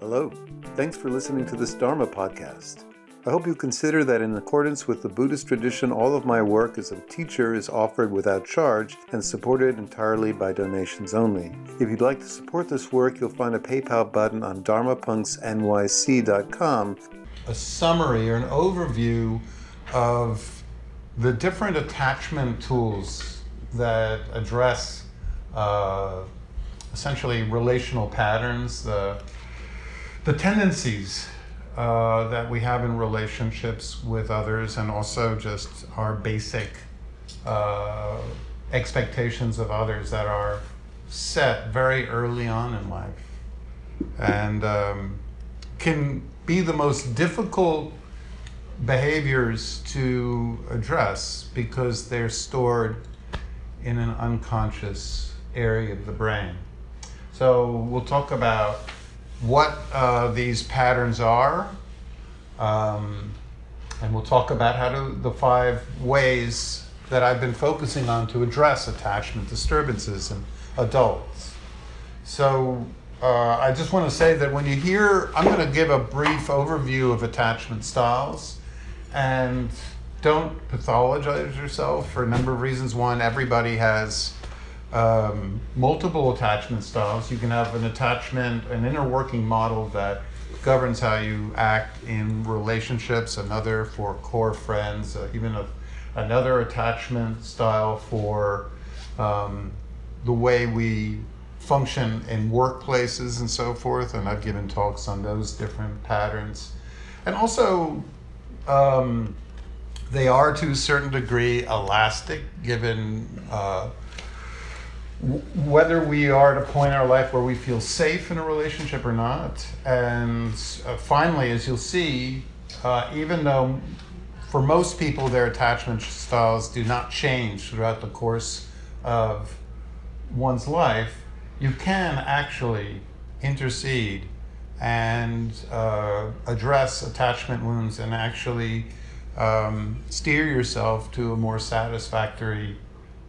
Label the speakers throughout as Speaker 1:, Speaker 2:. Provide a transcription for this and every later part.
Speaker 1: Hello. Thanks for listening to this Dharma podcast. I hope you consider that in accordance with the Buddhist tradition, all of my work as a teacher is offered without charge and supported entirely by donations only. If you'd like to support this work, you'll find a PayPal button on dharmapunksnyc.com.
Speaker 2: A summary or an overview of the different attachment tools that address uh, essentially relational patterns, the, the tendencies uh, that we have in relationships with others, and also just our basic uh, expectations of others that are set very early on in life and um, can be the most difficult behaviors to address because they're stored in an unconscious area of the brain. So we'll talk about what uh, these patterns are, um, and we'll talk about how to the five ways that I've been focusing on to address attachment disturbances in adults. So uh, I just want to say that when you hear, I'm going to give a brief overview of attachment styles, and don't pathologize yourself for a number of reasons. One, everybody has um, multiple attachment styles. You can have an attachment, an inner working model that governs how you act in relationships, another for core friends, uh, even a, another attachment style for um, the way we function in workplaces and so forth. And I've given talks on those different patterns. And also, um, they are to a certain degree elastic given uh, whether we are at a point in our life where we feel safe in a relationship or not. And uh, finally, as you'll see, uh, even though for most people their attachment styles do not change throughout the course of one's life, you can actually intercede and uh, address attachment wounds and actually um, steer yourself to a more satisfactory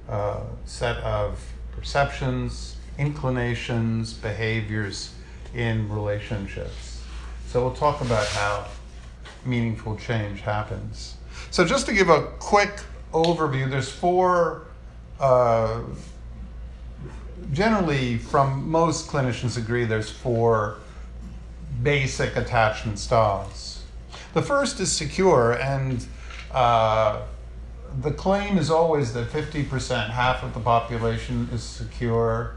Speaker 2: uh, set of perceptions, inclinations, behaviors in relationships. So we'll talk about how meaningful change happens. So just to give a quick overview, there's four, uh, generally from most clinicians agree there's four basic attachment styles. The first is secure and uh, the claim is always that 50%, half of the population is secure.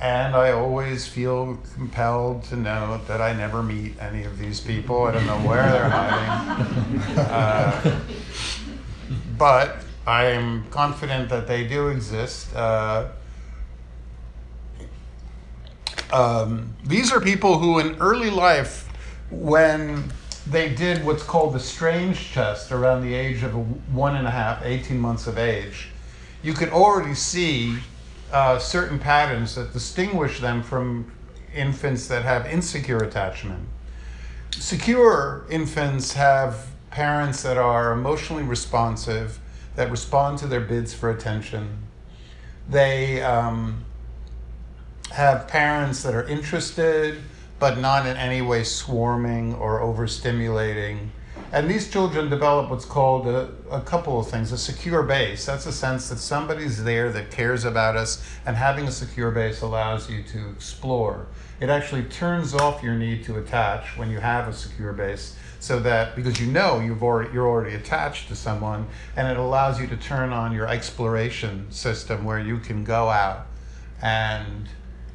Speaker 2: And I always feel compelled to note that I never meet any of these people. I don't know where they're hiding. Uh, but I'm confident that they do exist. Uh, um, these are people who, in early life, when they did what's called the strange test around the age of one and a half, 18 months of age. You could already see uh, certain patterns that distinguish them from infants that have insecure attachment. Secure infants have parents that are emotionally responsive, that respond to their bids for attention. They um, have parents that are interested, but not in any way swarming or overstimulating. And these children develop what's called a, a, couple of things. A secure base. That's a sense that somebody's there that cares about us, and having a secure base allows you to explore. It actually turns off your need to attach when you have a secure base, so that because you know you've already you're already attached to someone, and it allows you to turn on your exploration system where you can go out and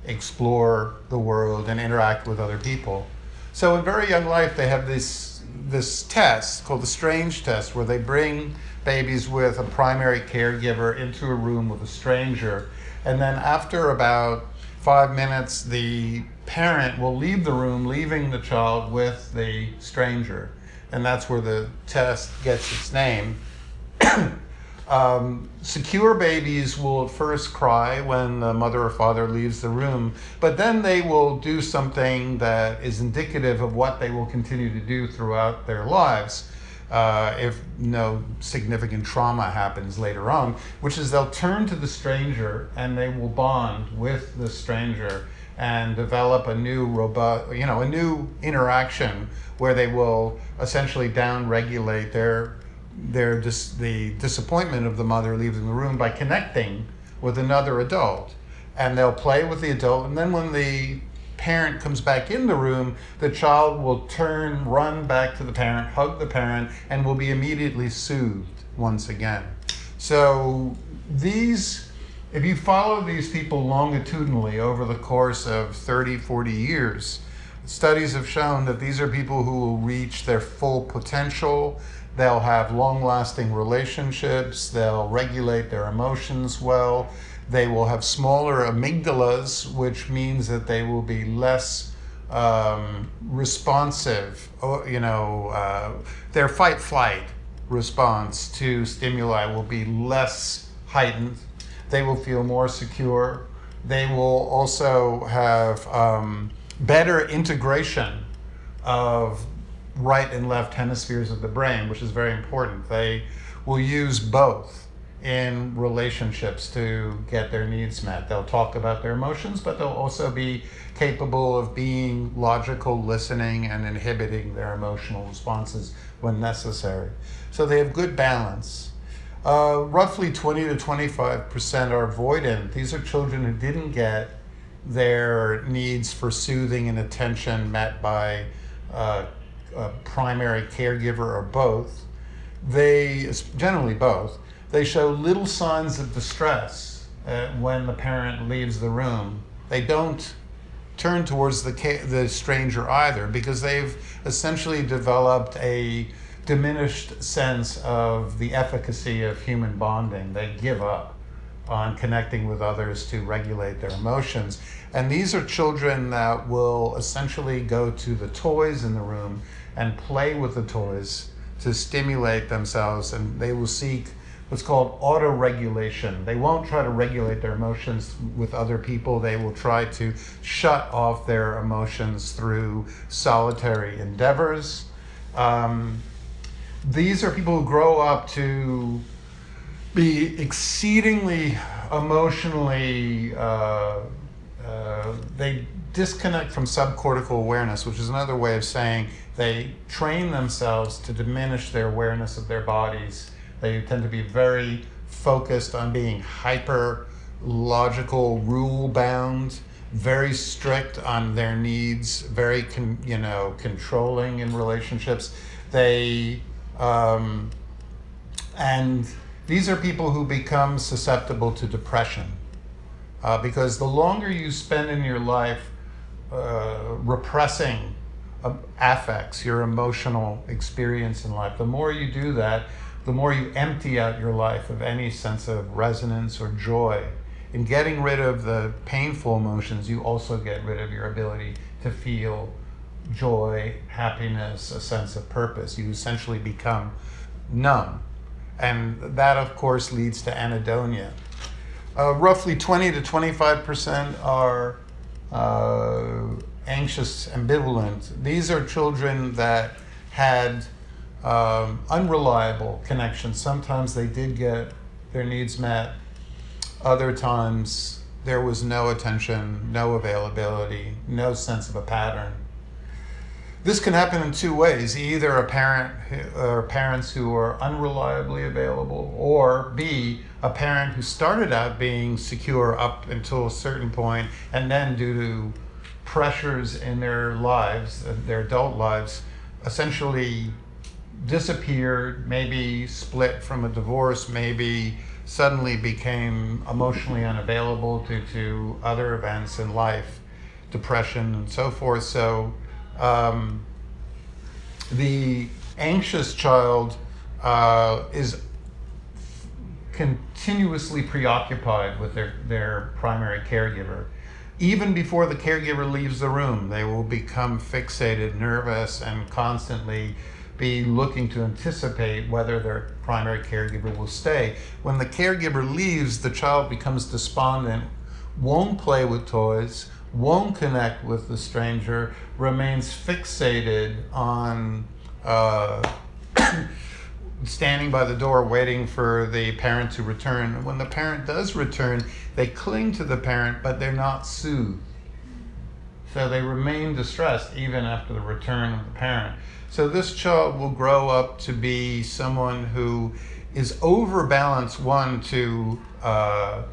Speaker 2: explore the world and interact with other people. So in very young life, they have this, this test called the strange test where they bring babies with a primary caregiver into a room with a stranger. And then after about five minutes, the parent will leave the room, leaving the child with the stranger. And that's where the test gets its name. Um, secure babies will at first cry when the mother or father leaves the room, but then they will do something that is indicative of what they will continue to do throughout their lives. Uh, if no significant trauma happens later on, which is they'll turn to the stranger and they will bond with the stranger and develop a new robust, you know, a new interaction where they will essentially down regulate their their dis- the disappointment of the mother leaving the room by connecting with another adult. And they'll play with the adult and then when the parent comes back in the room the child will turn run back to the parent hug the parent and will be immediately soothed once again. So these if you follow these people longitudinally over the course of 30 40 years studies have shown that these are people who will reach their full potential They'll have long lasting relationships. They'll regulate their emotions well. They will have smaller amygdalas, which means that they will be less um, responsive. You know, uh, their fight flight response to stimuli will be less heightened. They will feel more secure. They will also have um, better integration of right and left hemispheres of the brain, which is very important. They will use both in relationships to get their needs met. They'll talk about their emotions, but they'll also be capable of being logical, listening, and inhibiting their emotional responses when necessary. So they have good balance. Uh, roughly 20 to 25% are avoidant. These are children who didn't get their needs for soothing and attention met by uh, a primary caregiver or both, they, generally both, they show little signs of distress uh, when the parent leaves the room. They don't turn towards the, the stranger either because they've essentially developed a diminished sense of the efficacy of human bonding. They give up on connecting with others to regulate their emotions. And these are children that will essentially go to the toys in the room and play with the toys to stimulate themselves, and they will seek what's called auto regulation. They won't try to regulate their emotions with other people, they will try to shut off their emotions through solitary endeavors. Um, these are people who grow up to be exceedingly emotionally, uh, uh, they disconnect from subcortical awareness, which is another way of saying they train themselves to diminish their awareness of their bodies. They tend to be very focused on being hyper logical, rule bound, very strict on their needs, very you know controlling in relationships. They um, and these are people who become susceptible to depression uh, because the longer you spend in your life uh, repressing affects, your emotional experience in life. The more you do that, the more you empty out your life of any sense of resonance or joy. In getting rid of the painful emotions, you also get rid of your ability to feel joy, happiness, a sense of purpose. You essentially become numb. And that, of course, leads to anhedonia. Uh, roughly 20 to 25% are uh, anxious, ambivalent. These are children that had um, unreliable connections. Sometimes they did get their needs met. Other times there was no attention, no availability, no sense of a pattern. This can happen in two ways: either a parent or parents who are unreliably available, or B, a parent who started out being secure up until a certain point, and then due to pressures in their lives, their adult lives, essentially disappeared, maybe split from a divorce, maybe suddenly became emotionally unavailable due to other events in life, depression, and so forth. So um, the anxious child uh, is continuously preoccupied with their, their primary caregiver. Even before the caregiver leaves the room, they will become fixated, nervous, and constantly be looking to anticipate whether their primary caregiver will stay. When the caregiver leaves, the child becomes despondent, won't play with toys, won't connect with the stranger, remains fixated on uh, standing by the door waiting for the parent to return. When the parent does return, they cling to the parent, but they're not soothed. So they remain distressed even after the return of the parent. So this child will grow up to be someone who is overbalanced, one, to uh,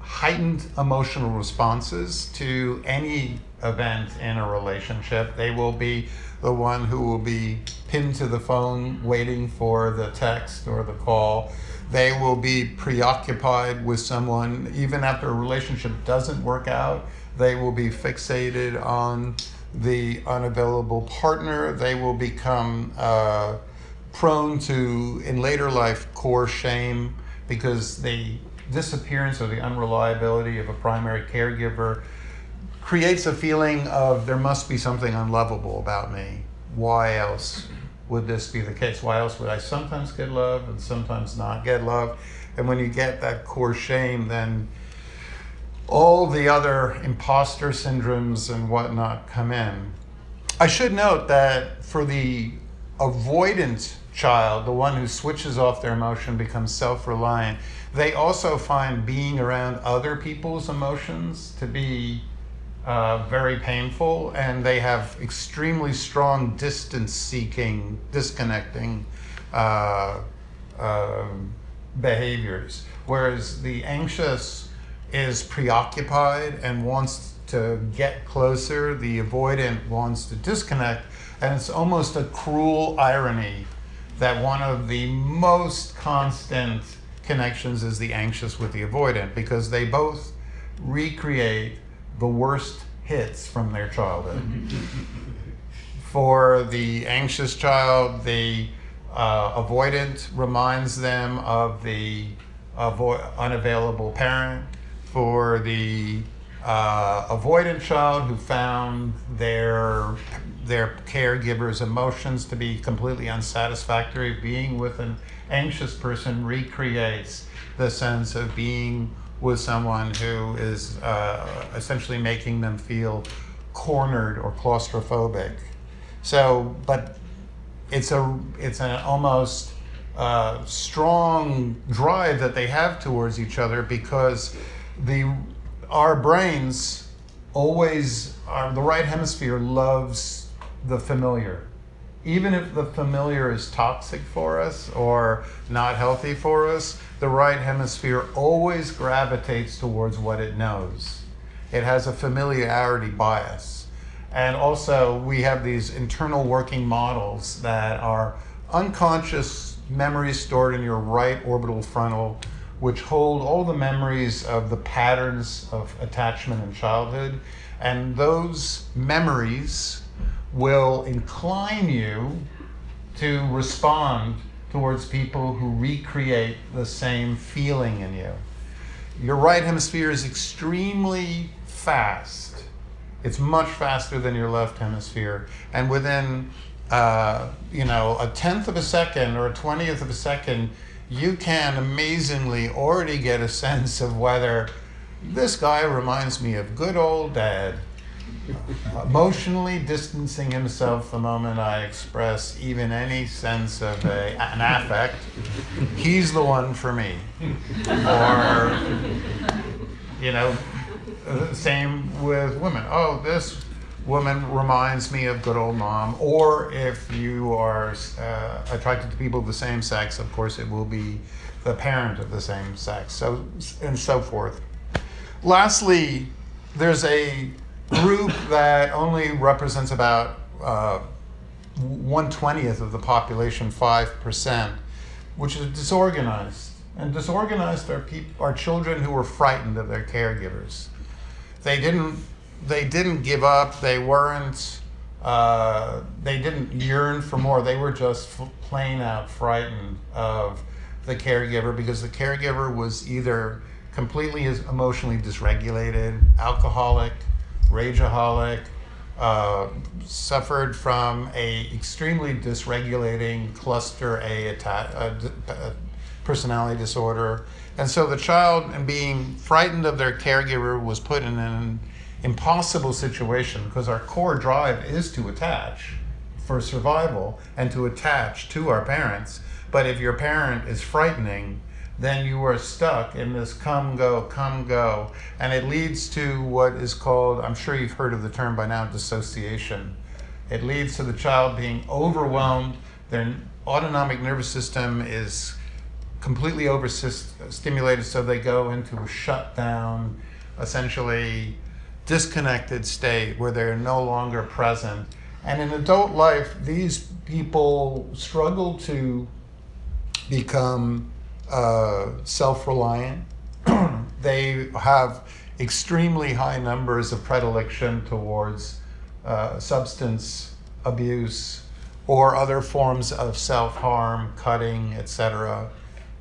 Speaker 2: heightened emotional responses to any event in a relationship. They will be the one who will be pinned to the phone waiting for the text or the call. They will be preoccupied with someone even after a relationship doesn't work out they will be fixated on the unavailable partner. They will become uh, prone to, in later life, core shame because the disappearance or the unreliability of a primary caregiver creates a feeling of there must be something unlovable about me. Why else would this be the case? Why else would I sometimes get love and sometimes not get love? And when you get that core shame, then all the other imposter syndromes and whatnot come in. I should note that for the avoidant child, the one who switches off their emotion, becomes self reliant, they also find being around other people's emotions to be uh, very painful, and they have extremely strong distance seeking, disconnecting uh, uh, behaviors. Whereas the anxious is preoccupied and wants to get closer, the avoidant wants to disconnect, and it's almost a cruel irony that one of the most constant connections is the anxious with the avoidant because they both recreate the worst hits from their childhood. For the anxious child, the uh, avoidant reminds them of the avo- unavailable parent for the uh, avoidant child who found their their caregiver's emotions to be completely unsatisfactory. Being with an anxious person recreates the sense of being with someone who is uh, essentially making them feel cornered or claustrophobic. So, but it's a it's an almost uh, strong drive that they have towards each other because the our brains always our, the right hemisphere loves the familiar even if the familiar is toxic for us or not healthy for us the right hemisphere always gravitates towards what it knows it has a familiarity bias and also we have these internal working models that are unconscious memories stored in your right orbital frontal which hold all the memories of the patterns of attachment in childhood. And those memories will incline you to respond towards people who recreate the same feeling in you. Your right hemisphere is extremely fast. It's much faster than your left hemisphere. And within, uh, you know, a tenth of a second or a twentieth of a second, you can amazingly already get a sense of whether this guy reminds me of good old dad, emotionally distancing himself the moment I express even any sense of a, an affect. He's the one for me. Or, you know, same with women. Oh, this woman reminds me of good old mom. Or if you are uh, attracted to people of the same sex, of course, it will be the parent of the same sex, so and so forth. Lastly, there's a group that only represents about uh, 120th of the population, 5%, which is disorganized. And disorganized are, peop- are children who were frightened of their caregivers. They didn't they didn't give up. They weren't. Uh, they didn't yearn for more. They were just plain out frightened of the caregiver because the caregiver was either completely emotionally dysregulated, alcoholic, rageaholic, uh, suffered from a extremely dysregulating cluster A atta- uh, uh, personality disorder, and so the child, and being frightened of their caregiver, was put in an impossible situation because our core drive is to attach for survival and to attach to our parents. But if your parent is frightening, then you are stuck in this come, go, come, go. And it leads to what is called, I'm sure you've heard of the term by now, dissociation. It leads to the child being overwhelmed. Their autonomic nervous system is completely overstimulated, so they go into a shutdown, essentially disconnected state where they're no longer present. And in adult life, these people struggle to become uh, self reliant. they have extremely high numbers of predilection towards uh, substance abuse or other forms of self harm, cutting, etc.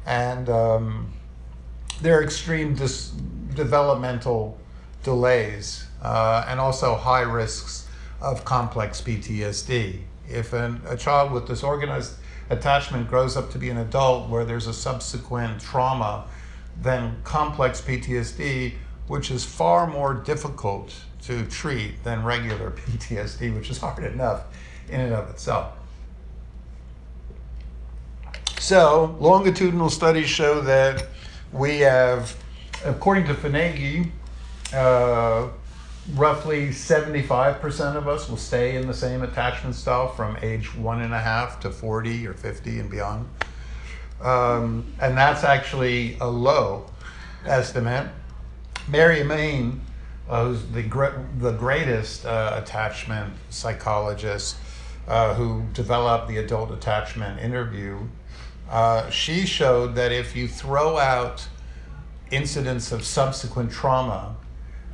Speaker 2: And um, there are extreme developmental delays uh, and also high risks of complex PTSD. If an, a child with disorganized attachment grows up to be an adult where there's a subsequent trauma, then complex PTSD, which is far more difficult to treat than regular PTSD, which is hard enough in and of itself. So, longitudinal studies show that we have, according to Fonagy, uh, roughly 75% of us will stay in the same attachment style from age one and a half to 40 or 50 and beyond. Um, and that's actually a low estimate. Mary Main, uh, who's the, the greatest uh, attachment psychologist uh, who developed the adult attachment interview, uh, she showed that if you throw out incidents of subsequent trauma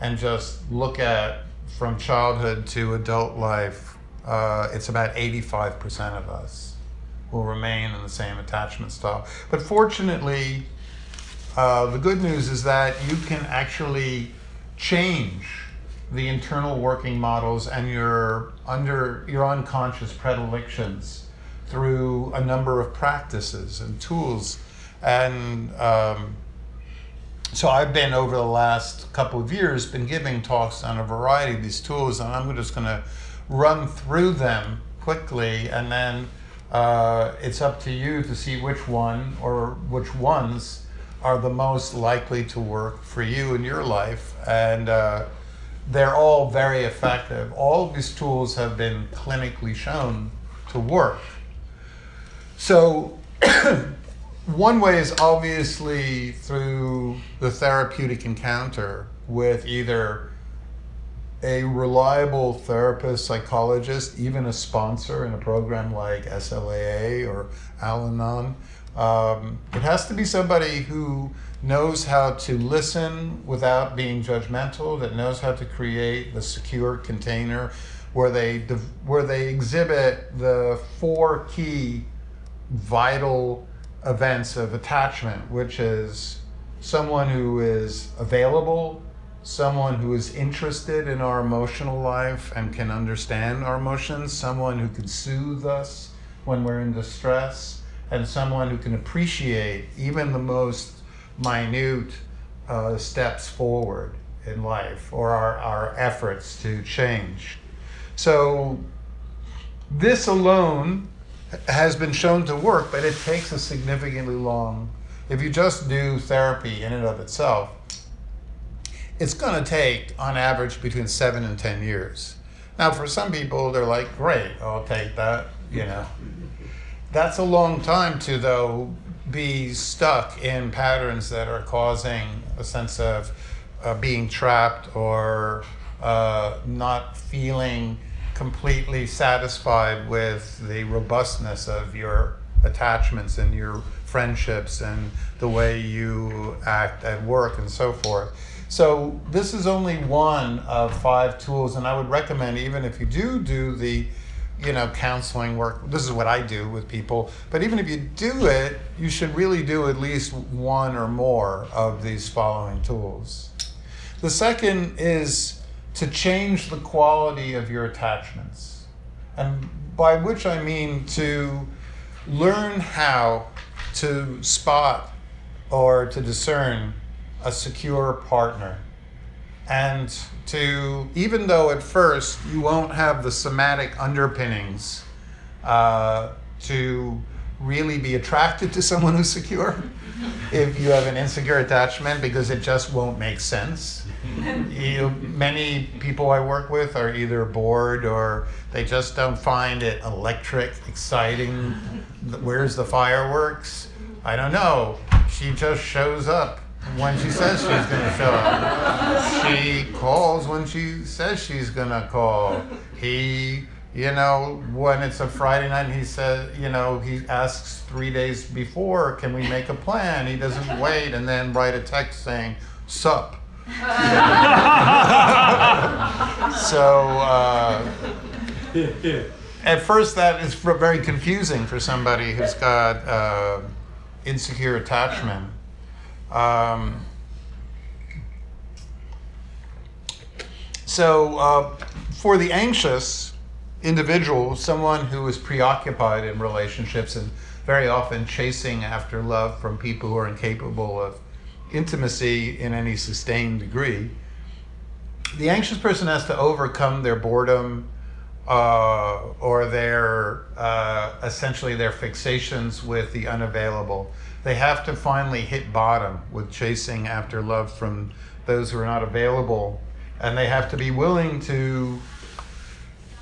Speaker 2: and just look at from childhood to adult life, uh, it's about 85% of us will remain in the same attachment style. But fortunately, uh, the good news is that you can actually change the internal working models and your under your unconscious predilections through a number of practices and tools and um, so I've been over the last couple of years been giving talks on a variety of these tools, and I'm just going to run through them quickly, and then uh, it's up to you to see which one or which ones are the most likely to work for you in your life, and uh, they're all very effective. All of these tools have been clinically shown to work. So one way is obviously through the therapeutic encounter with either a reliable therapist, psychologist, even a sponsor in a program like SLAA or Al Anon. Um, it has to be somebody who knows how to listen without being judgmental, that knows how to create the secure container where they where they exhibit the four key vital events of attachment, which is someone who is available, someone who is interested in our emotional life and can understand our emotions, someone who can soothe us when we're in distress, and someone who can appreciate even the most minute uh, steps forward in life or our, our efforts to change. So, this alone has been shown to work, but it takes a significantly long. If you just do therapy in and of itself, it's going to take, on average, between seven and ten years. Now, for some people, they're like, "Great, I'll take that." You know, that's a long time to though be stuck in patterns that are causing a sense of uh, being trapped or uh, not feeling completely satisfied with the robustness of your attachments and your friendships and the way you act at work and so forth. So this is only one of five tools, and I would recommend even if you do do the you know counseling work this is what i do with people but even if you do it you should really do at least one or more of these following tools the second is to change the quality of your attachments. And by which I mean to learn how to spot or to discern a secure partner. And to, even though at first you won't have the somatic underpinnings uh, to really be attracted to someone who's secure if you have an insecure attachment because it just won't make sense. You, many people I work with are either bored or they just don't find it electric, exciting. Where's the fireworks? I don't know. She just shows up when she says she's going to show up. She calls when she says she's going to call. He you know, when it's a Friday night, he says, you know, he asks three days before, can we make a plan? He doesn't wait and then write a text saying, sup. so, uh, at first, that is very confusing for somebody who's got uh, insecure attachment. Um, so, uh, for the anxious, individual, someone who is preoccupied in relationships and very often chasing after love from people who are incapable of intimacy in any sustained degree, the anxious person has to overcome their boredom uh, or their uh, essentially their fixations with the unavailable. They have to finally hit bottom with chasing after love from those who are not available, and they have to be willing to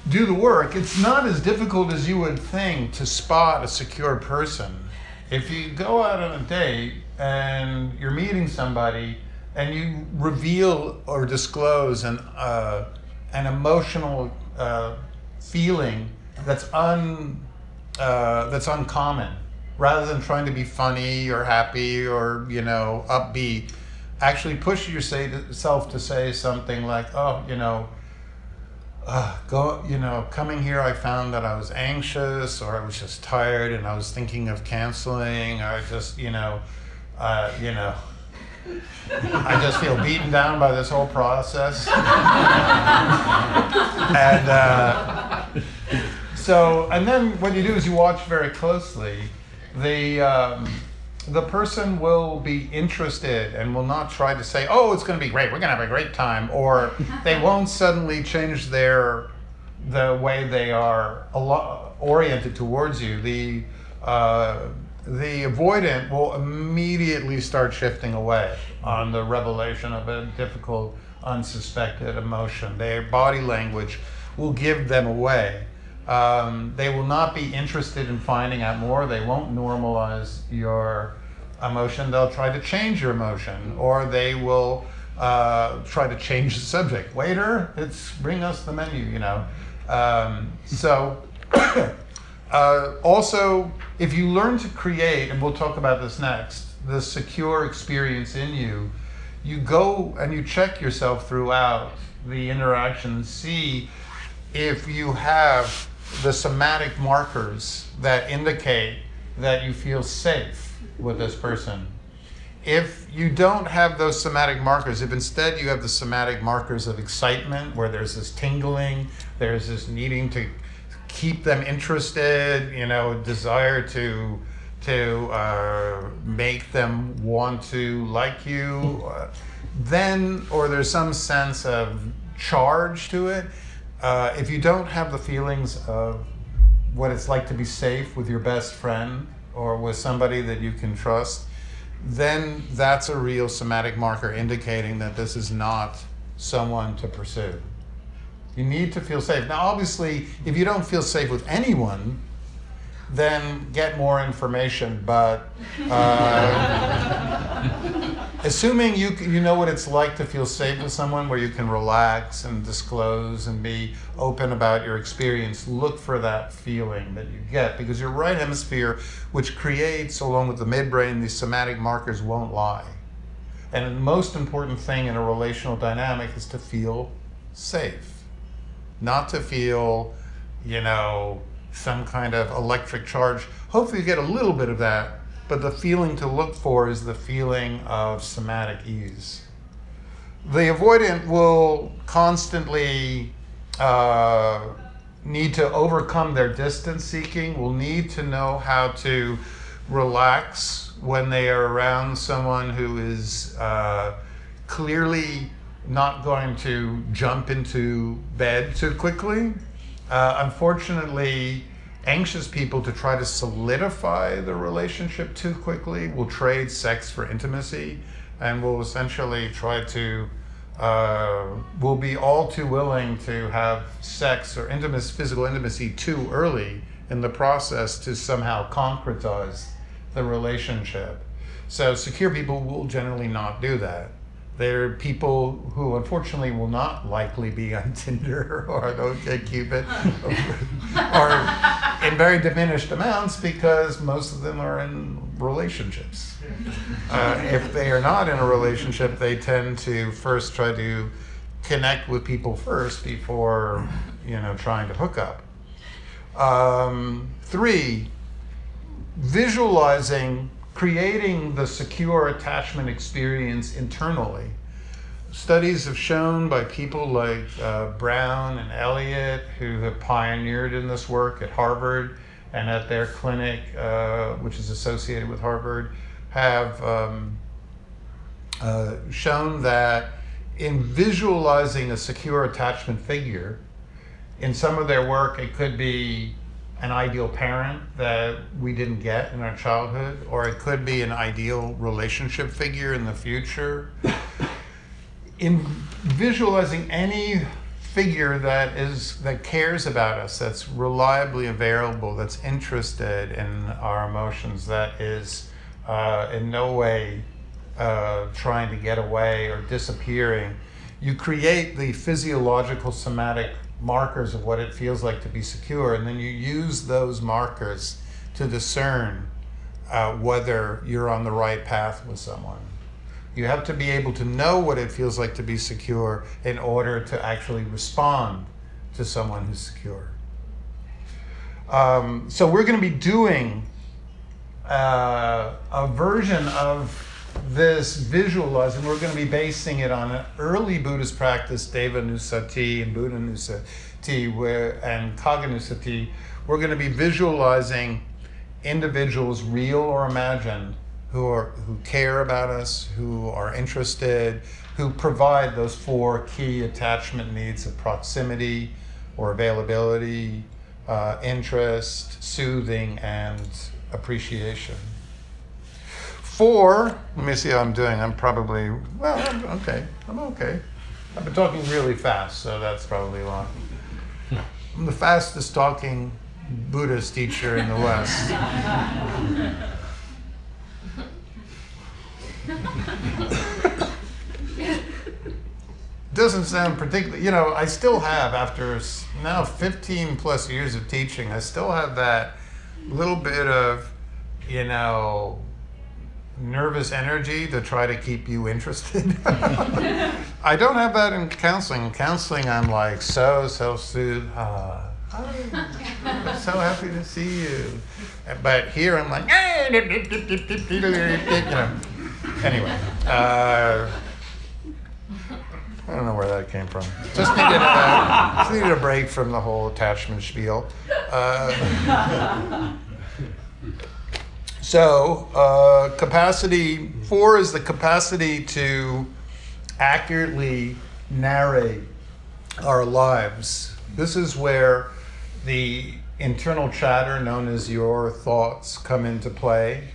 Speaker 2: do the work, it's not as difficult as you would think to spot a secure person. If you go out on a date and you're meeting somebody and you reveal or disclose an, uh, an emotional uh, feeling that's, un, uh, that's uncommon, rather than trying to be funny or happy or, you know, upbeat, actually push yourself to say something like, oh, you know, uh, go, you know, coming here, I found that I was anxious or I was just tired and I was thinking of canceling. I just, you know, uh, you know, I just feel beaten down by this whole process. and uh, so, and then what you do is you watch very closely. The, um, the person will be interested and will not try to say, oh, it's going to be great, we're going to have a great time, or they won't suddenly change their, the way they are oriented towards you. The, uh, the avoidant will immediately start shifting away on the revelation of a difficult, unsuspected emotion. Their body language will give them away. Um, they will not be interested in finding out more. They won't normalize your emotion. They'll try to change your emotion, or they will uh, try to change the subject. Waiter, it's bring us the menu. You know. Um, so, uh, also, if you learn to create, and we'll talk about this next, the secure experience in you, you go and you check yourself throughout the interaction, see if you have the somatic markers that indicate that you feel safe with this person. If you don't have those somatic markers, if instead you have the somatic markers of excitement, where there's this tingling, there's this needing to keep them interested, you know, desire to to uh, make them want to like you, uh, then, or there's some sense of charge to it, uh, if you don't have the feelings of what it's like to be safe with your best friend or with somebody that you can trust, then that's a real somatic marker indicating that this is not someone to pursue. You need to feel safe. Now, obviously, if you don't feel safe with anyone, then get more information. But uh, assuming you you know what it's like to feel safe with someone, where you can relax and disclose and be open about your experience, look for that feeling that you get because your right hemisphere, which creates along with the midbrain these somatic markers, won't lie. And the most important thing in a relational dynamic is to feel safe, not to feel, you know some kind of electric charge. Hopefully you get a little bit of that, but the feeling to look for is the feeling of somatic ease. The avoidant will constantly uh, need to overcome their distance seeking, will need to know how to relax when they are around someone who is uh, clearly not going to jump into bed too quickly uh, unfortunately, anxious people to try to solidify the relationship too quickly will trade sex for intimacy and will essentially try to uh, will be all too willing to have sex or intimacy, physical intimacy too early in the process to somehow concretize the relationship. So secure people will generally not do that. They're people who unfortunately will not likely be on Tinder or OkCupid or in very diminished amounts because most of them are in relationships. Uh, if they are not in a relationship, they tend to first try to connect with people first before you know trying to hook up. Um, three, visualizing creating the secure attachment experience internally. Studies have shown by people like uh, Brown and Elliott, who have pioneered in this work at Harvard and at their clinic, uh, which is associated with Harvard, have um, uh, shown that in visualizing a secure attachment figure, in some of their work, it could be an ideal parent that we didn't get in our childhood, or it could be an ideal relationship figure in the future. In visualizing any figure that is that cares about us, that's reliably available, that's interested in our emotions, that is uh, in no way uh, trying to get away or disappearing, you create the physiological somatic markers of what it feels like to be secure, and then you use those markers to discern uh, whether you're on the right path with someone. You have to be able to know what it feels like to be secure in order to actually respond to someone who's secure. Um, so we're going to be doing uh, a version of this visualizing, we're going to be basing it on an early Buddhist practice, Devanussati and Buddhanussati, where and Kagganussati. We're going to be visualizing individuals, real or imagined, who are who care about us, who are interested, who provide those four key attachment needs of proximity or availability, uh, interest, soothing, and appreciation. Four, let me see how I'm doing. I'm probably, well, I'm okay. I'm okay. I've been talking really fast, so that's probably wrong. I'm the fastest talking Buddhist teacher in the West. doesn't sound particularly, you know, I still have, after now 15 plus years of teaching, I still have that little bit of, you know, nervous energy to try to keep you interested. I don't have that in counseling. In counseling, I'm like so self-soothed. Uh, I'm so happy to see you. But here I'm like, you know. Anyway, uh, I don't know where that came from. Just needed, a, just needed a break from the whole attachment spiel. Uh, so, uh, capacity four is the capacity to accurately narrate our lives. This is where the internal chatter, known as your thoughts, come into play.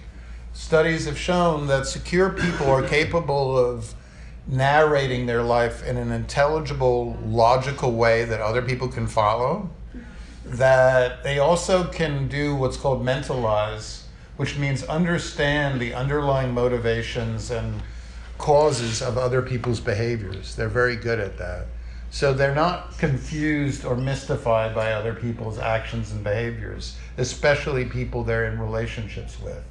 Speaker 2: Studies have shown that secure people are capable of narrating their life in an intelligible, logical way that other people can follow. That they also can do what's called mentalize which means understand the underlying motivations and causes of other people's behaviors. They're very good at that. So they're not confused or mystified by other people's actions and behaviors, especially people they're in relationships with.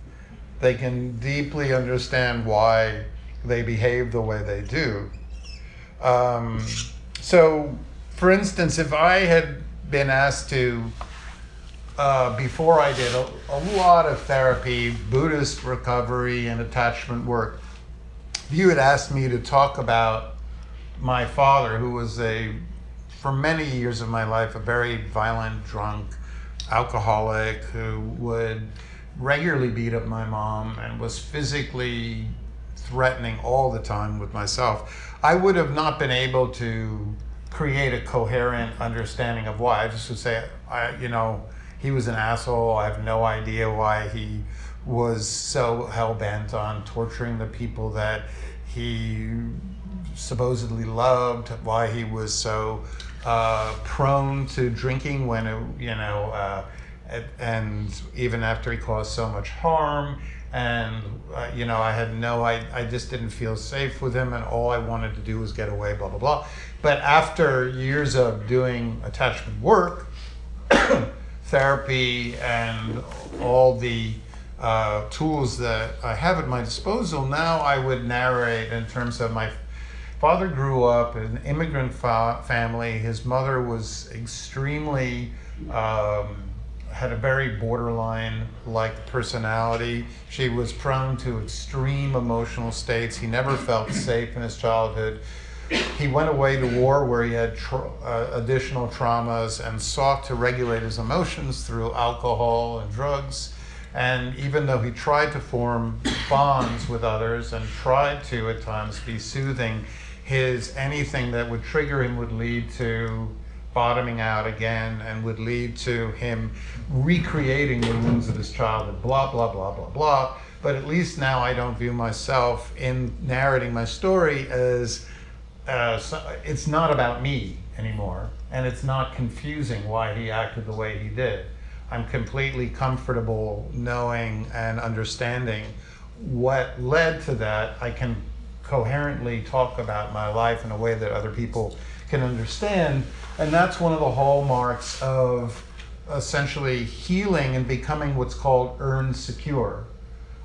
Speaker 2: They can deeply understand why they behave the way they do. Um, so, for instance, if I had been asked to uh, before I did a, a, lot of therapy, Buddhist recovery, and attachment work. if You had asked me to talk about my father, who was a, for many years of my life, a very violent, drunk, alcoholic who would regularly beat up my mom and was physically threatening all the time with myself. I would have not been able to create a coherent understanding of why. I just would say, I, you know, he was an asshole. I have no idea why he was so hell bent on torturing the people that he supposedly loved, why he was so uh, prone to drinking when it, you know, uh, and even after he caused so much harm. And, uh, you know, I had no, I, I just didn't feel safe with him, and all I wanted to do was get away, blah, blah, blah. But after years of doing attachment work, therapy, and all the uh, tools that I have at my disposal, now I would narrate in terms of my father grew up in an immigrant fa- family. His mother was extremely, um, had a very borderline like personality. She was prone to extreme emotional states. He never felt safe in his childhood. He went away to war where he had tra- uh, additional traumas and sought to regulate his emotions through alcohol and drugs. And even though he tried to form bonds with others and tried to at times be soothing, his anything that would trigger him would lead to bottoming out again and would lead to him recreating the wounds of his childhood, blah, blah, blah, blah, blah. But at least now I don't view myself in narrating my story as uh, it's not about me anymore. And it's not confusing why he acted the way he did. I'm completely comfortable knowing and understanding what led to that. I can coherently talk about my life in a way that other people can understand. And that's one of the hallmarks of essentially healing and becoming what's called earned secure.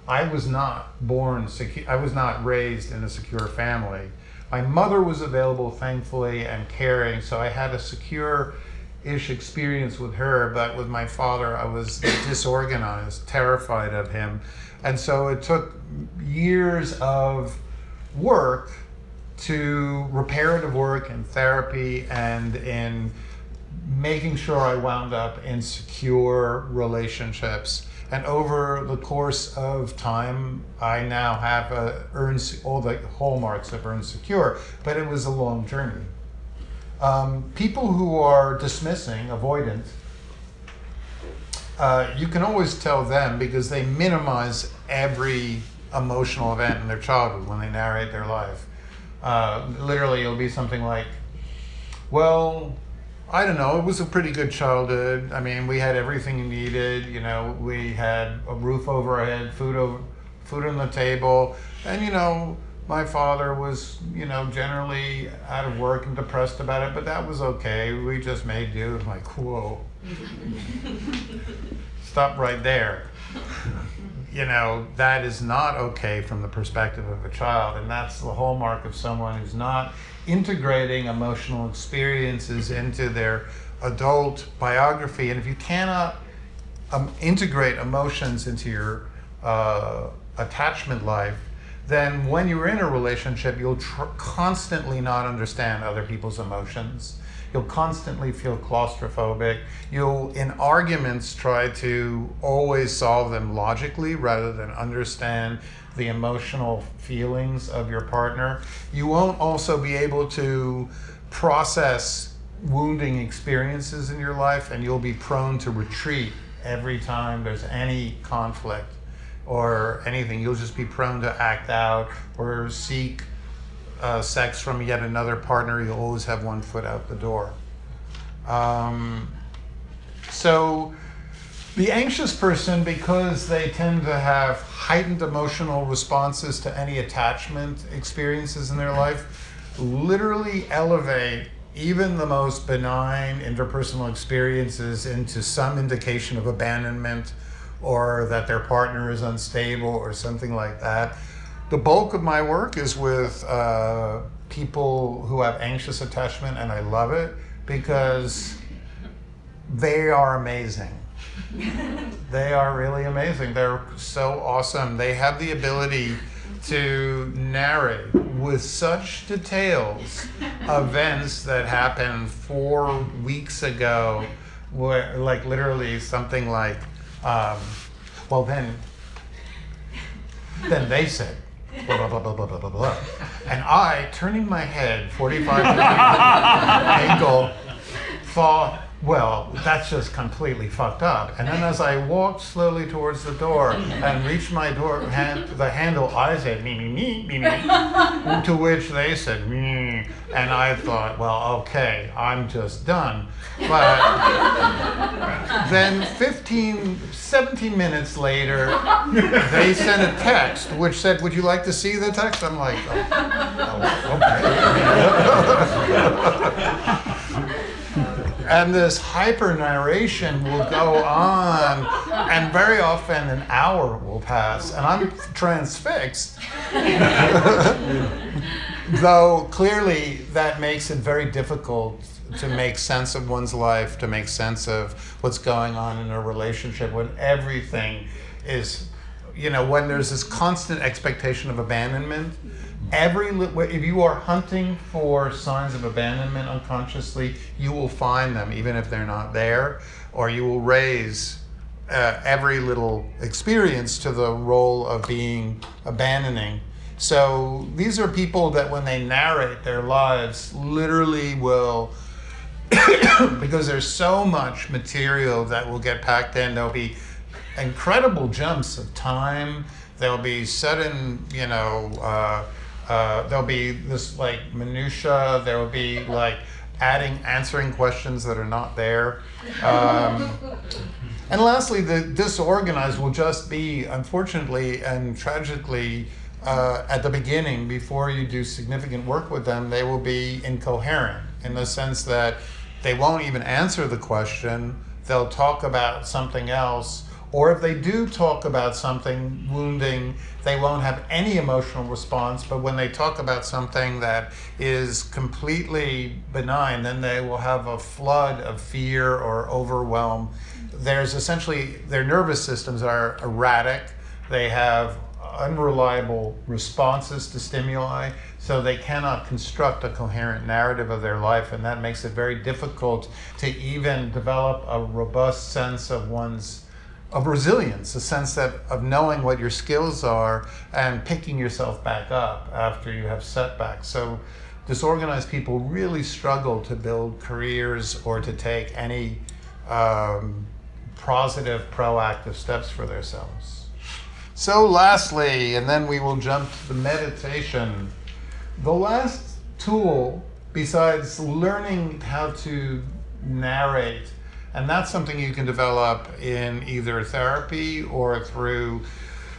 Speaker 2: I was not born secure, I was not raised in a secure family. My mother was available, thankfully, and caring, so I had a secure ish experience with her, but with my father, I was disorganized, terrified of him. And so it took years of work to reparative work and therapy and in making sure I wound up in secure relationships. And over the course of time, I now have a earned, all the hallmarks of earned secure, but it was a long journey. Um, people who are dismissing, avoidant, uh, you can always tell them because they minimize every emotional event in their childhood when they narrate their life. Uh, literally, it'll be something like, well, I don't know, it was a pretty good childhood. I mean, we had everything you needed. You know, we had a roof over our head, food over, food on the table, and you know, my father was, you know, generally out of work and depressed about it, but that was okay. We just made do. I'm like, whoa. Stop right there you know, that is not okay from the perspective of a child. And that's the hallmark of someone who's not integrating emotional experiences into their adult biography. And if you cannot um, integrate emotions into your uh, attachment life, then when you're in a relationship, you'll constantly not understand other people's emotions You'll constantly feel claustrophobic. You'll, in arguments, try to always solve them logically rather than understand the emotional feelings of your partner. You won't also be able to process wounding experiences in your life, and you'll be prone to retreat every time there's any conflict or anything. You'll just be prone to act out or seek uh, sex from yet another partner, you'll always have one foot out the door. Um, so, the anxious person, because they tend to have heightened emotional responses to any attachment experiences in their life, literally elevate even the most benign interpersonal experiences into some indication of abandonment or that their partner is unstable or something like that the bulk of my work is with uh, people who have anxious attachment, and I love it because they are amazing. they are really amazing. They're so awesome. They have the ability to narrate with such details events that happened four weeks ago, where, like literally something like, um, well, then, then they said, blah, blah, blah, blah, blah, blah, blah, And I, turning my head 45 degrees angle, thought, well, that's just completely fucked up. And then as I walked slowly towards the door and reached my door hand, the handle, I said, me, me, me, me, me, to which they said, me. And I thought, well, okay, I'm just done. But then 15, 17 minutes later, they sent a text which said, would you like to see the text? I'm like, oh, okay. and this hyper narration will go on, and very often an hour will pass, and I'm transfixed. Though clearly that makes it very difficult to make sense of one's life, to make sense of what's going on in a relationship when everything is, you know, when there's this constant expectation of abandonment every if you are hunting for signs of abandonment unconsciously you will find them even if they're not there or you will raise uh, every little experience to the role of being abandoning. So these are people that when they narrate their lives literally will because there's so much material that will get packed in there'll be incredible jumps of time there'll be sudden you know uh, uh, there'll be this like minutia. There will be like adding, answering questions that are not there. Um, and lastly, the disorganized will just be, unfortunately and tragically, uh, at the beginning, before you do significant work with them, they will be incoherent in the sense that they won't even answer the question. They'll talk about something else or if they do talk about something wounding, they won't have any emotional response. But when they talk about something that is completely benign, then they will have a flood of fear or overwhelm. There's essentially, their nervous systems are erratic. They have unreliable responses to stimuli, so they cannot construct a coherent narrative of their life, and that makes it very difficult to even develop a robust sense of one's of resilience, a sense that of knowing what your skills are and picking yourself back up after you have setbacks. So disorganized people really struggle to build careers or to take any um, positive, proactive steps for themselves. So lastly, and then we will jump to the meditation. The last tool, besides learning how to narrate and that's something you can develop in either therapy or through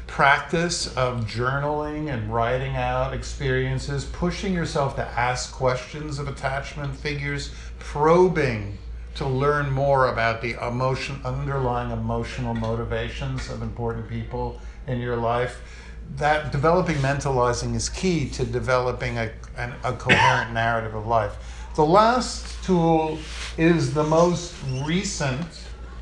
Speaker 2: practice of journaling and writing out experiences, pushing yourself to ask questions of attachment figures, probing to learn more about the emotion, underlying emotional motivations of important people in your life. That developing mentalizing is key to developing a, an, a coherent narrative of life. The last tool is the most recent.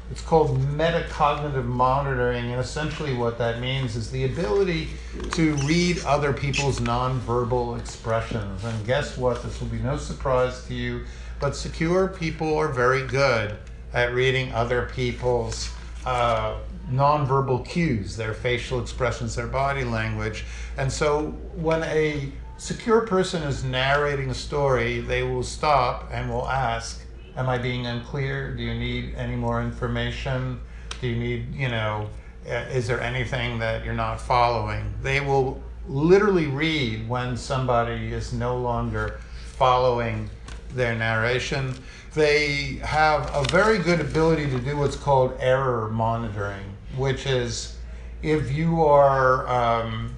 Speaker 2: It's called metacognitive monitoring, and essentially what that means is the ability to read other people's nonverbal expressions. And guess what? This will be no surprise to you, but secure people are very good at reading other people's uh, nonverbal cues, their facial expressions, their body language. And so when a secure person is narrating a story, they will stop and will ask, am I being unclear? Do you need any more information? Do you need, you know, uh, is there anything that you're not following? They will literally read when somebody is no longer following their narration. They have a very good ability to do what's called error monitoring, which is if you are, um,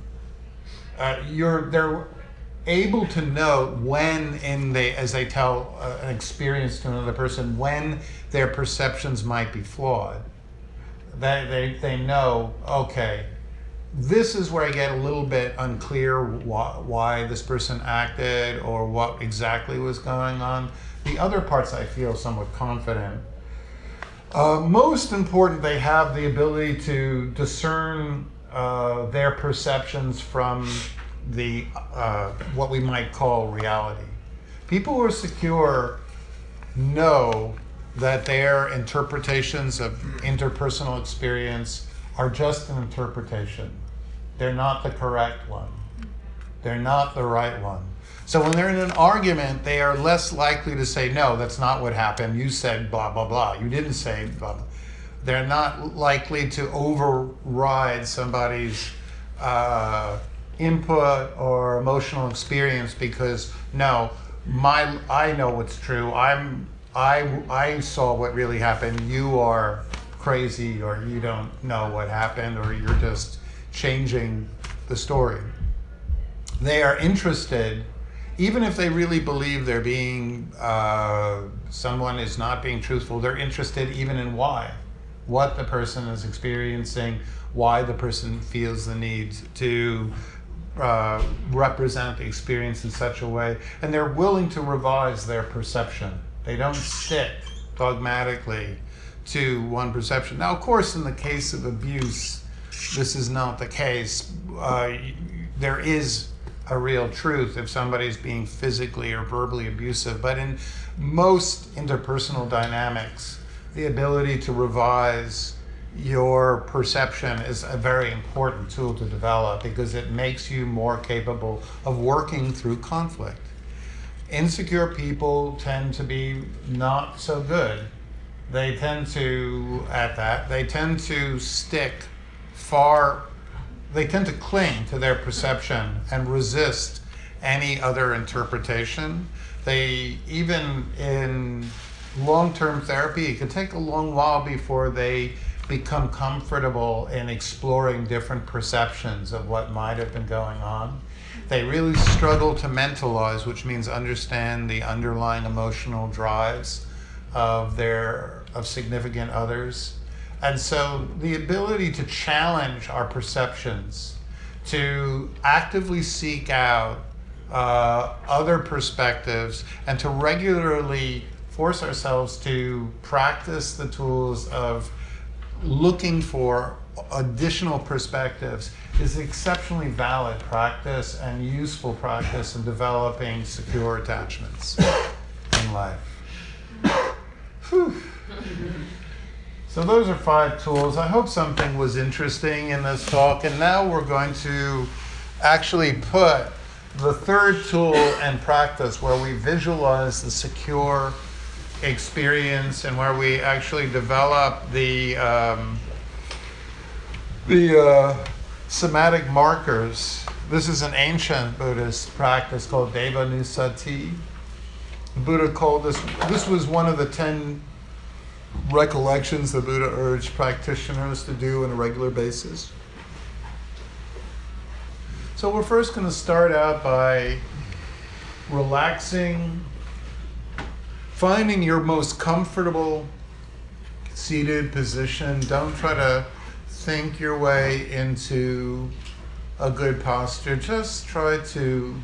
Speaker 2: uh, you're, they're able to know when in the as they tell uh, an experience to another person when their perceptions might be flawed they, they, they know okay this is where I get a little bit unclear why, why this person acted or what exactly was going on. The other parts I feel somewhat confident. Uh, most important, they have the ability to discern uh, their perceptions from the uh, what we might call reality. People who are secure know that their interpretations of interpersonal experience are just an interpretation. They're not the correct one. They're not the right one. So when they're in an argument, they are less likely to say, no, that's not what happened. You said blah, blah, blah. You didn't say blah, blah. They're not likely to override somebody's uh, input or emotional experience because, no, my I know what's true. I'm I I saw what really happened. You are crazy or you don't know what happened or you're just changing the story. They are interested, even if they really believe they're being, uh, someone is not being truthful, they're interested even in why, what the person is experiencing, why the person feels the need to uh, represent the experience in such a way, and they're willing to revise their perception. They don't stick dogmatically to one perception. Now, of course, in the case of abuse, this is not the case. Uh, there is a real truth if somebody's being physically or verbally abusive, but in most interpersonal dynamics, the ability to revise your perception is a very important tool to develop because it makes you more capable of working through conflict. Insecure people tend to be not so good. They tend to, at that, they tend to stick far, they tend to cling to their perception and resist any other interpretation. They, even in long term therapy, it can take a long while before they become comfortable in exploring different perceptions of what might have been going on. They really struggle to mentalize, which means understand the underlying emotional drives of their of significant others. And so the ability to challenge our perceptions, to actively seek out uh, other perspectives, and to regularly force ourselves to practice the tools of looking for additional perspectives is exceptionally valid practice and useful practice in developing secure attachments in life. So those are five tools. I hope something was interesting in this talk. And now we're going to actually put the third tool and practice where we visualize the secure experience and where we actually develop the um, the uh, somatic markers. This is an ancient Buddhist practice called Devanusati. The Buddha called this. This was one of the ten recollections the Buddha urged practitioners to do on a regular basis. So we're first going to start out by relaxing finding your most comfortable seated position. Don't try to think your way into a good posture. Just try to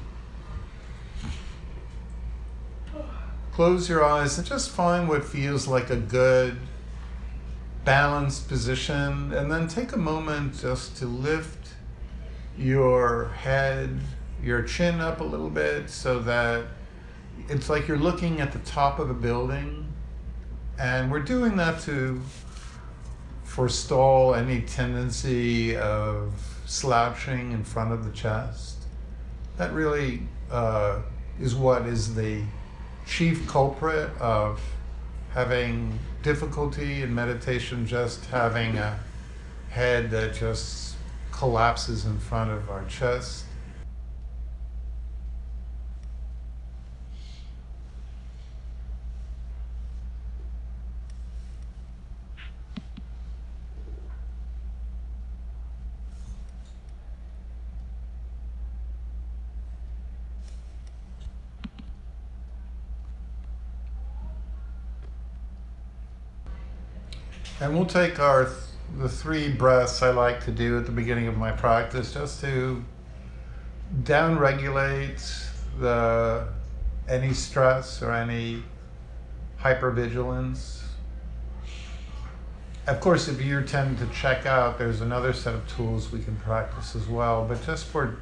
Speaker 2: close your eyes and just find what feels like a good balanced position and then take a moment just to lift your head, your chin up a little bit so that it's like you're looking at the top of a building, and we're doing that to forestall any tendency of slouching in front of the chest. That really uh, is what is the chief culprit of having difficulty in meditation, just having a head that just collapses in front of our chest. And we'll take our th- the three breaths I like to do at the beginning of my practice just to downregulate the any stress or any hypervigilance. Of course, if you tend to check out, there's another set of tools we can practice as well. But just for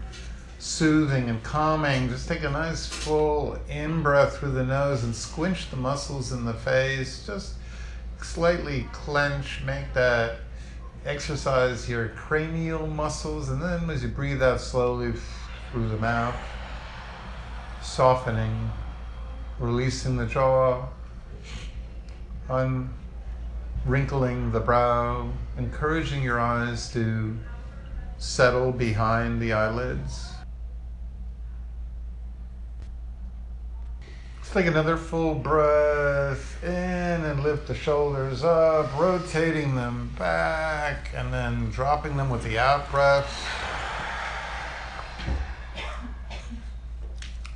Speaker 2: soothing and calming, just take a nice full in breath through the nose and squinch the muscles in the face. Just slightly clench, make that exercise your cranial muscles, and then as you breathe out slowly through the mouth, softening, releasing the jaw, unwrinkling the brow, encouraging your eyes to settle behind the eyelids. Let's take another full breath in and lift the shoulders up, rotating them back, and then dropping them with the out breath.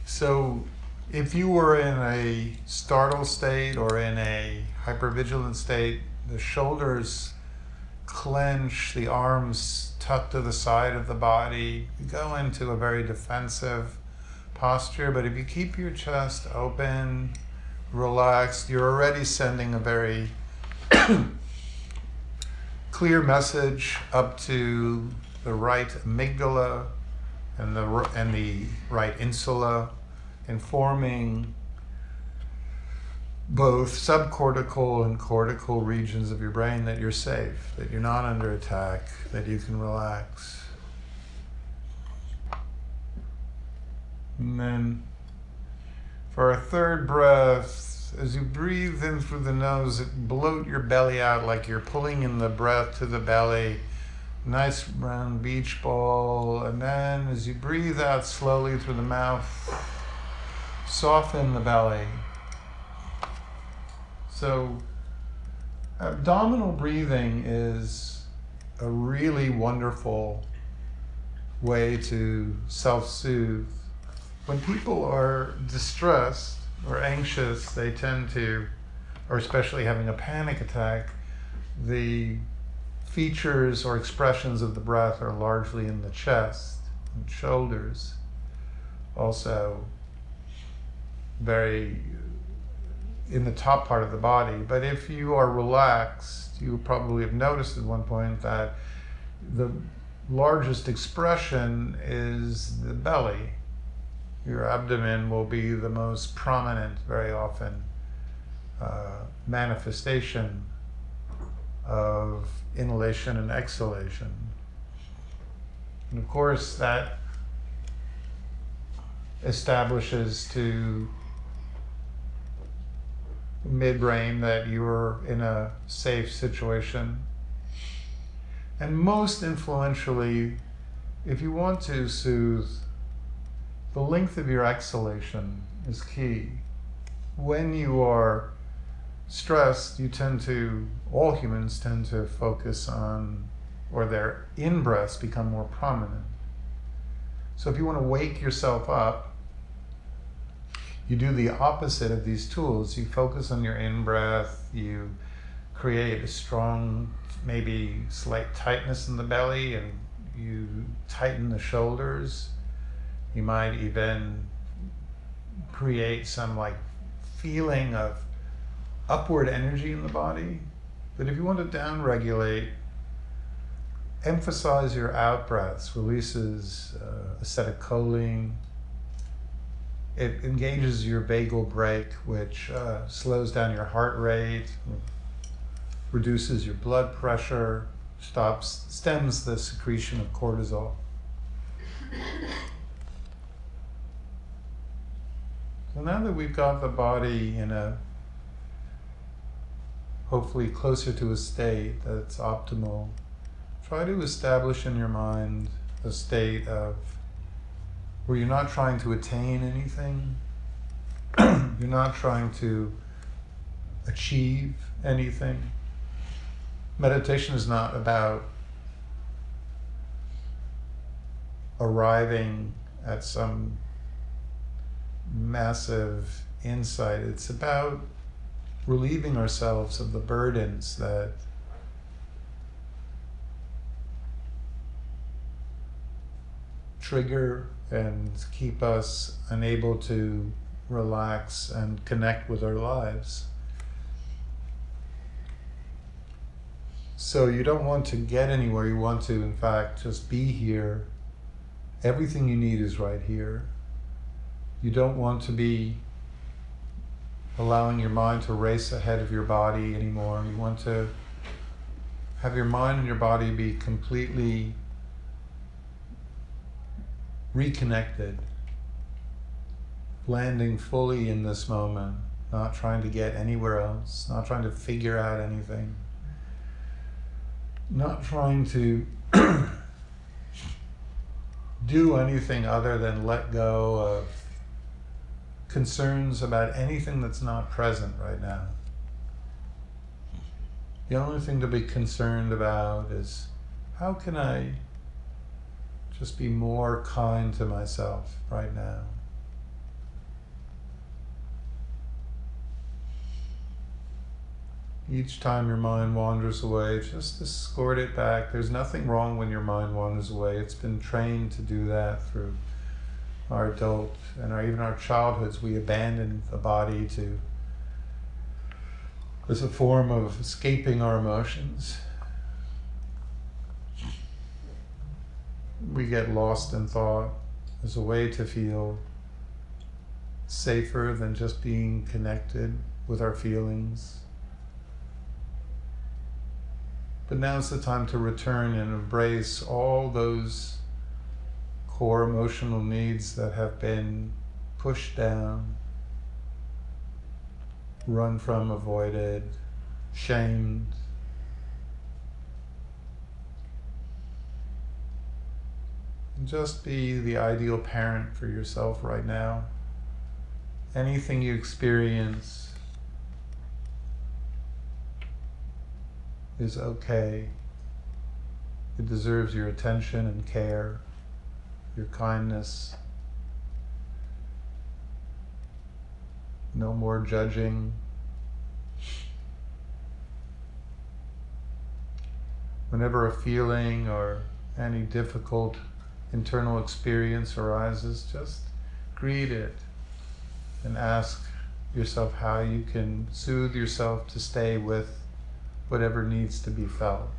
Speaker 2: So, if you were in a startle state or in a hypervigilant state, the shoulders clench, the arms tuck to the side of the body. Go into a very defensive posture, but if you keep your chest open, relaxed, you're already sending a very clear message up to the right amygdala and the, and the right insula, informing both subcortical and cortical regions of your brain that you're safe, that you're not under attack, that you can relax. And then for a third breath, as you breathe in through the nose, it bloat your belly out like you're pulling in the breath to the belly. Nice round beach ball. And then as you breathe out slowly through the mouth, soften the belly. So, abdominal breathing is a really wonderful way to self soothe. When people are distressed or anxious, they tend to, or especially having a panic attack, the features or expressions of the breath are largely in the chest and shoulders. Also, very uh, in the top part of the body. But if you are relaxed, you probably have noticed at one point that the largest expression is the belly. Your abdomen will be the most prominent, very often, uh, manifestation of inhalation and exhalation. And of course, that establishes to midbrain that you're in a safe situation. And most influentially, if you want to soothe, the length of your exhalation is key. When you are stressed, you tend to, all humans tend to focus on, or their in breaths become more prominent. So if you want to wake yourself up, you do the opposite of these tools. You focus on your in breath, you create a strong, maybe slight tightness in the belly, and you tighten the shoulders. You might even create some like feeling of upward energy in the body. But if you want to down regulate, emphasize your out breaths, releases uh, acetylcholine, it engages your vagal brake, which uh, slows down your heart rate, reduces your blood pressure, stops, stems the secretion of cortisol. So now that we've got the body in a hopefully closer to a state that's optimal, try to establish in your mind a state of where you're not trying to attain anything, you're not trying to achieve anything. Meditation is not about arriving at some massive insight. It's about relieving ourselves of the burdens that trigger and keep us unable to relax and connect with our lives. So you don't want to get anywhere, you want to, in fact, just be here. Everything you need is right here. You don't want to be allowing your mind to race ahead of your body anymore. You want to have your mind and your body be completely reconnected landing fully in this moment, not trying to get anywhere else, not trying to figure out anything, not trying to do anything other than let go of concerns about anything that's not present right now. The only thing to be concerned about is how can I just be more kind to myself right now? Each time your mind wanders away, just escort it back. There's nothing wrong when your mind wanders away. It's been trained to do that through our adult and our, even our childhoods. We abandon the body to as a form of escaping our emotions. We get lost in thought as a way to feel safer than just being connected with our feelings. But now's the time to return and embrace all those core emotional needs that have been pushed down, run from, avoided, shamed. Just be the ideal parent for yourself right now. Anything you experience is okay. It deserves your attention and care, your kindness. No more judging. Whenever a feeling or any difficult internal experience arises, just greet it and ask yourself how you can soothe yourself to stay with whatever needs to be felt.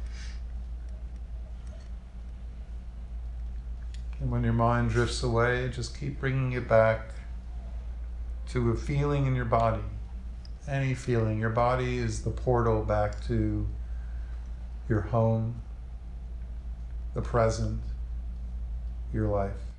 Speaker 2: And when your mind drifts away, just keep bringing it back to a feeling in your body. Any feeling. Your body is the portal back to your home, the present, your life.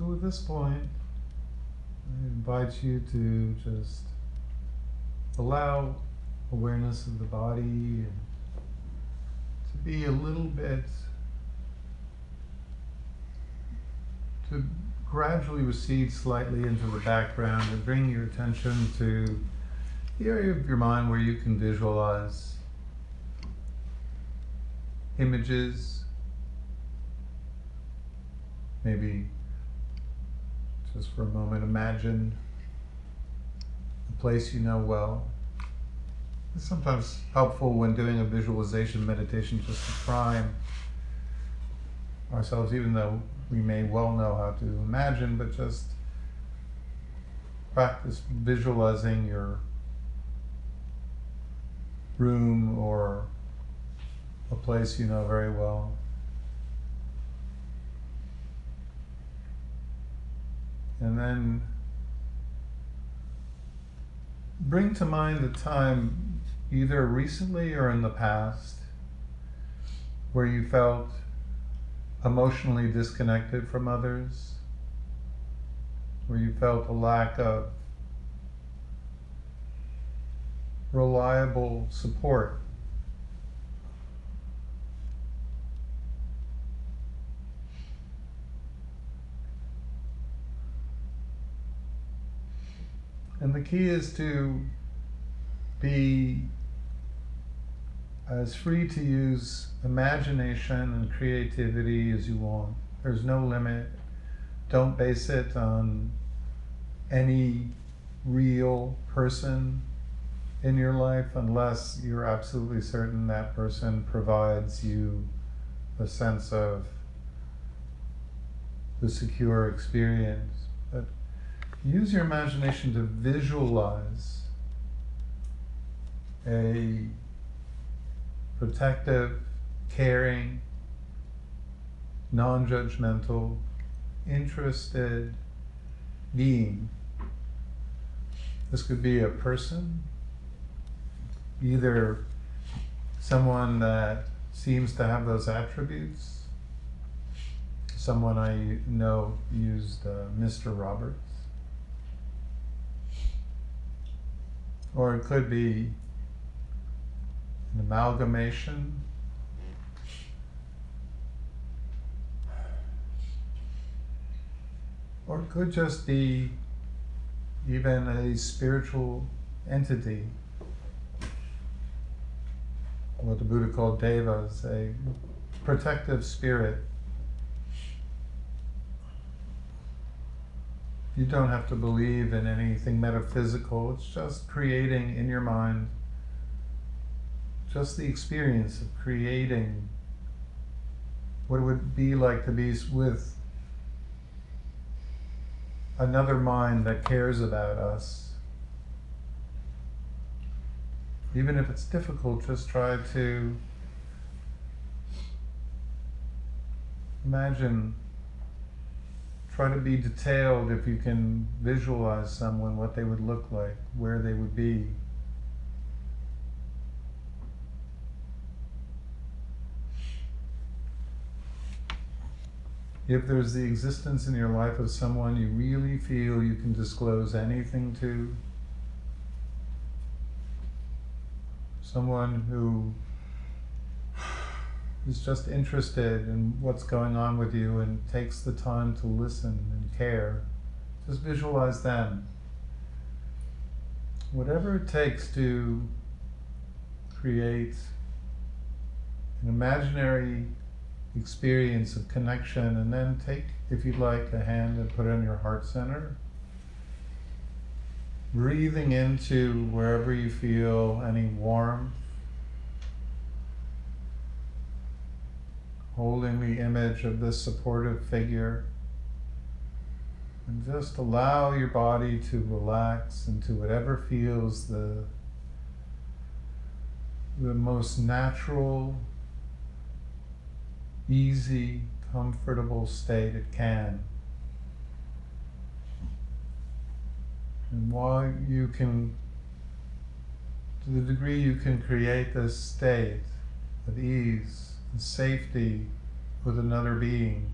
Speaker 1: So at this point, I invite you to just allow awareness of the body and to be a little bit to gradually recede slightly into the background and bring your attention to the area of your mind where you can visualize images, maybe just for a moment imagine a place you know well. It's sometimes helpful when doing a visualization meditation just to prime ourselves, even though we may well know how to imagine, but just practice visualizing your room or a place you know very well. And then bring to mind the time, either recently or in the past, where you felt emotionally disconnected from others, where you felt a lack of reliable support. And the key is to be as free to use imagination and creativity as you want. There's no limit. Don't base it on any real person in your life unless you're absolutely certain that person provides you a sense of the secure experience. But use your imagination to visualize a protective, caring, non judgmental, interested being. This could be a person, either someone that seems to have those attributes. Someone I know used uh, Mr. Rogers. Or it could be an amalgamation. Or it could just be even a spiritual entity. What the Buddha called devas, a protective spirit. You don't have to believe in anything metaphysical, it's just creating in your mind just the experience of creating what it would be like to be with another mind that cares about us. Even if it's difficult, just try to imagine, try to be detailed if you can visualize someone, what they would look like, where they would be. if there's the existence in your life of someone you really feel you can disclose anything to, someone who is just interested in what's going on with you and takes the time to listen and care, just visualize them. Whatever it takes to create an imaginary experience of connection, and then take, if you'd like, a hand and put it on your heart center. Breathing into wherever you feel any warmth. Holding the image of this supportive figure. And just allow your body to relax into whatever feels the, the most natural easy, comfortable state it can. And while you can, to the degree you can create this state of ease and safety with another being,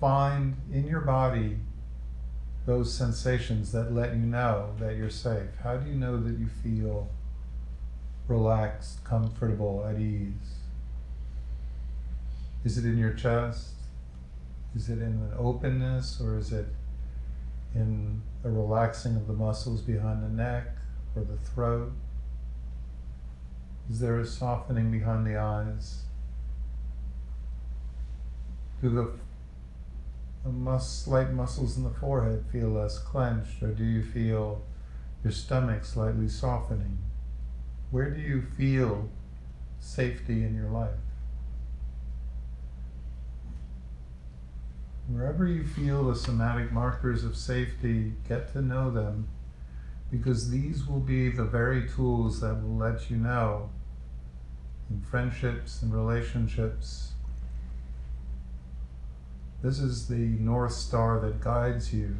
Speaker 2: find in your body those sensations that let you know that you're safe? How do you know that you feel relaxed, comfortable, at ease? Is it in your chest? Is it in an openness or is it in a relaxing of the muscles behind the neck or the throat? Is there a softening behind the eyes? Do the, the mus- slight muscles in the forehead feel less clenched, or do you feel your stomach slightly softening? Where do you feel safety in your life? Wherever you feel the somatic markers of safety, get to know them because these will be the very tools that will let you know in friendships and relationships. This is the North Star that guides you.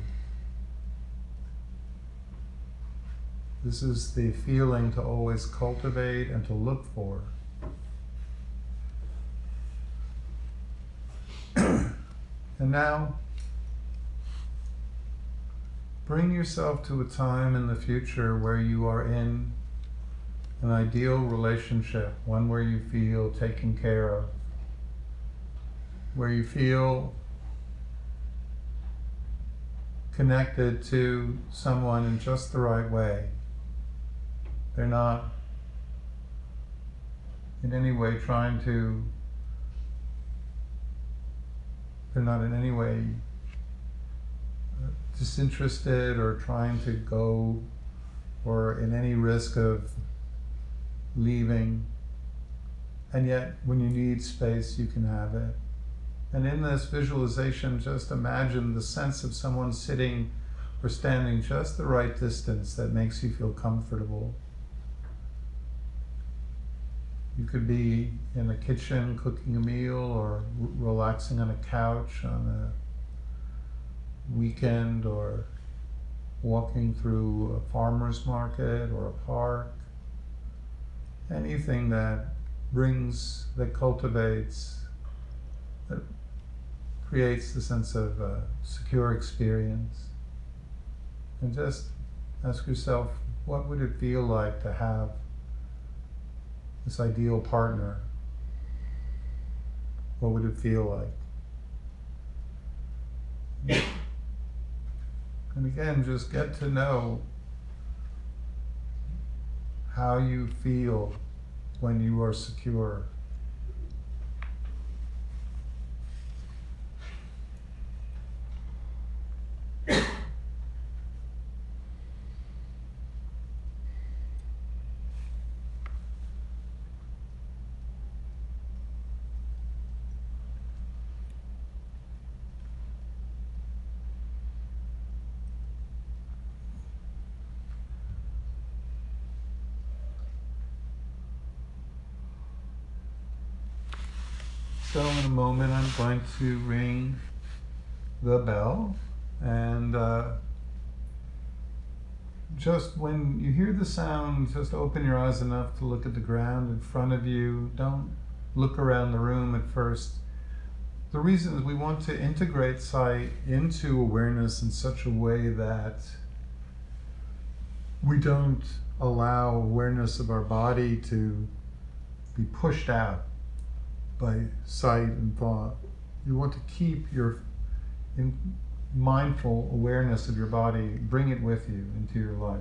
Speaker 2: This is the feeling to always cultivate and to look for. and now, bring yourself to a time in the future where you are in an ideal relationship, one where you feel taken care of, where you feel connected to someone in just the right way. They're not in any way trying to, they're not in any way disinterested or trying to go or in any risk of leaving. And yet, when you need space, you can have it. And in this visualization, just imagine the sense of someone sitting or standing just the right distance that makes you feel comfortable. You could be in the kitchen cooking a meal or relaxing on a couch on a weekend or walking through a farmer's market or a park anything that brings, that cultivates, that creates the sense of uh, secure experience. And just ask yourself, what would it feel like to have this ideal partner? What would it feel like? And again, just get to know how you feel when you are secure. Moment I'm going to ring the bell and uh, just when you hear the sound, just open your eyes enough to look at the ground in front of you. Don't look around the room at first. The reason is we want to integrate sight into awareness in such a way that we don't allow awareness of our body to be pushed out by sight and thought. You want to keep your in mindful awareness of your body, bring it with you into your life.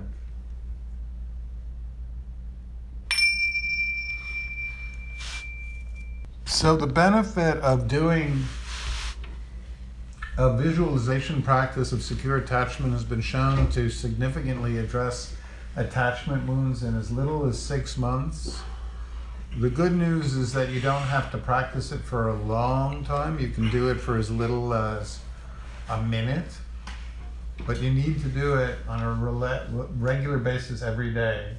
Speaker 2: So, the benefit of doing a visualization practice of secure attachment has been shown to significantly address attachment wounds in as little as six months. The good news is that you don't have to practice it for a long time. You can do it for as little as a minute, but you need to do it on a regular basis every day.